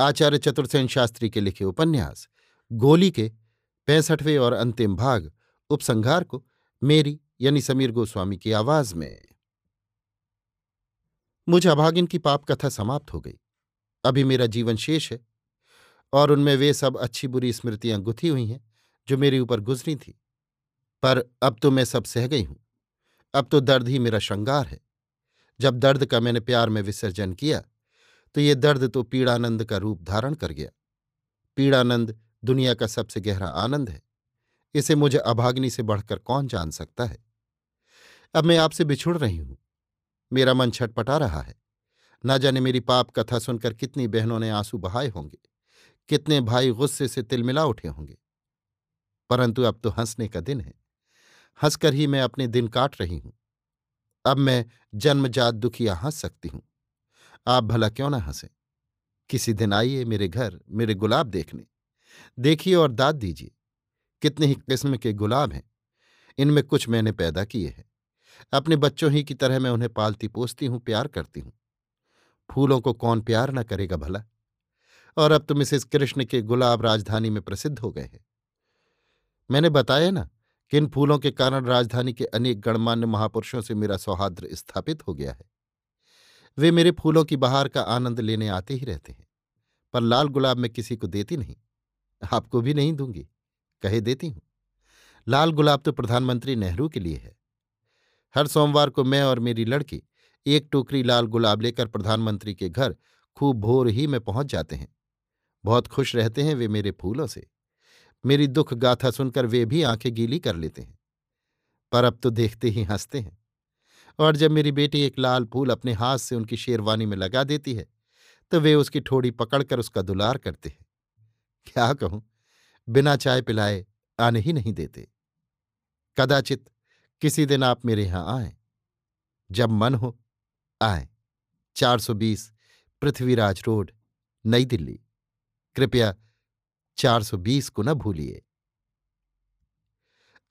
आचार्य चतुर्सेन शास्त्री के लिखे उपन्यास, गोली के पैंसठवें और अंतिम भाग, उपसंहार को मेरी यानी समीर गोस्वामी की आवाज़ में। मुझे अभागिन की पाप कथा समाप्त हो गई। अभी मेरा जीवन शेष है और उनमें वे सब अच्छी बुरी स्मृतियाँ गुथी हुई हैं, जो मेरे ऊपर गुजरी थी। पर अब तो मैं सब सह गई हूँ। अब तो दर्द ही मेरा श्रृंगार है। जब दर्द का मैंने प्यार में विसर्जन किया तो ये दर्द तो पीड़ानंद का रूप धारण कर गया। पीड़ानंद दुनिया का सबसे गहरा आनंद है। इसे मुझे अभाग्नि से बढ़कर कौन जान सकता है? अब मैं आपसे बिछुड़ रही हूँ। मेरा मन छटपटा रहा है। ना जाने मेरी पाप कथा सुनकर कितनी बहनों ने आँसू बहाए होंगे। कितने भाई गुस्से से तिलमिला उठे होंगे। परंतु अब तो हंसने का दिन है। हंसकर ही मैं अपने दिन काट रही हूँ। अब मैं जन्मजात दुखिया हंस सकती हूँ। आप भला क्यों ना हंसें? किसी दिन आइए मेरे घर, मेरे गुलाब देखने। देखिए और दाद दीजिए। कितने ही किस्म के गुलाब हैं। इनमें कुछ मैंने पैदा किए हैं। अपने बच्चों ही की तरह मैं उन्हें पालती पोसती हूँ, प्यार करती हूँ। फूलों को कौन प्यार न करेगा भला? और अब तो मिसेस कृष्ण के गुलाब राजधानी में प्रसिद्ध हो गए हैं। मैंने बताया ना कि इन फूलों के कारण राजधानी के अनेक गणमान्य महापुरुषों से मेरा सौहार्द्र स्थापित हो गया है। वे मेरे फूलों की बहार का आनंद लेने आते ही रहते हैं। पर लाल गुलाब मैं किसी को देती नहीं। आपको भी नहीं दूँगी। कहे देती हूँ। लाल गुलाब तो प्रधानमंत्री नेहरू के लिए है। हर सोमवार को मैं और मेरी लड़की एक टोकरी लाल गुलाब लेकर प्रधानमंत्री के घर खूब भोर ही में पहुँच जाते हैं। बहुत खुश रहते हैं वे मेरे फूलों से। मेरी दुख गाथा सुनकर वे भी आँखें गीली कर लेते हैं। पर अब तो देखते ही हँसते हैं। और जब मेरी बेटी एक लाल फूल अपने हाथ से उनकी शेरवानी में लगा देती है तो वे उसकी ठोड़ी पकड़कर उसका दुलार करते हैं। क्या कहूँ? बिना चाय पिलाए आने ही नहीं देते। कदाचित किसी दिन आप मेरे यहाँ आए। जब मन हो, आए। 420 पृथ्वीराज रोड, नई दिल्ली। कृपया 420 को न भूलिए।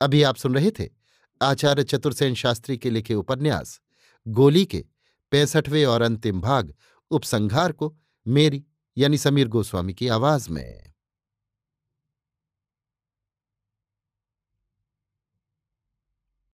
अभी आप सुन रहे थे आचार्य चतुर्सेन शास्त्री के लिखे उपन्यास, गोली के पैंसठवें और अंतिम भाग उपसंहार को मेरी यानी समीर गोस्वामी की आवाज़ में।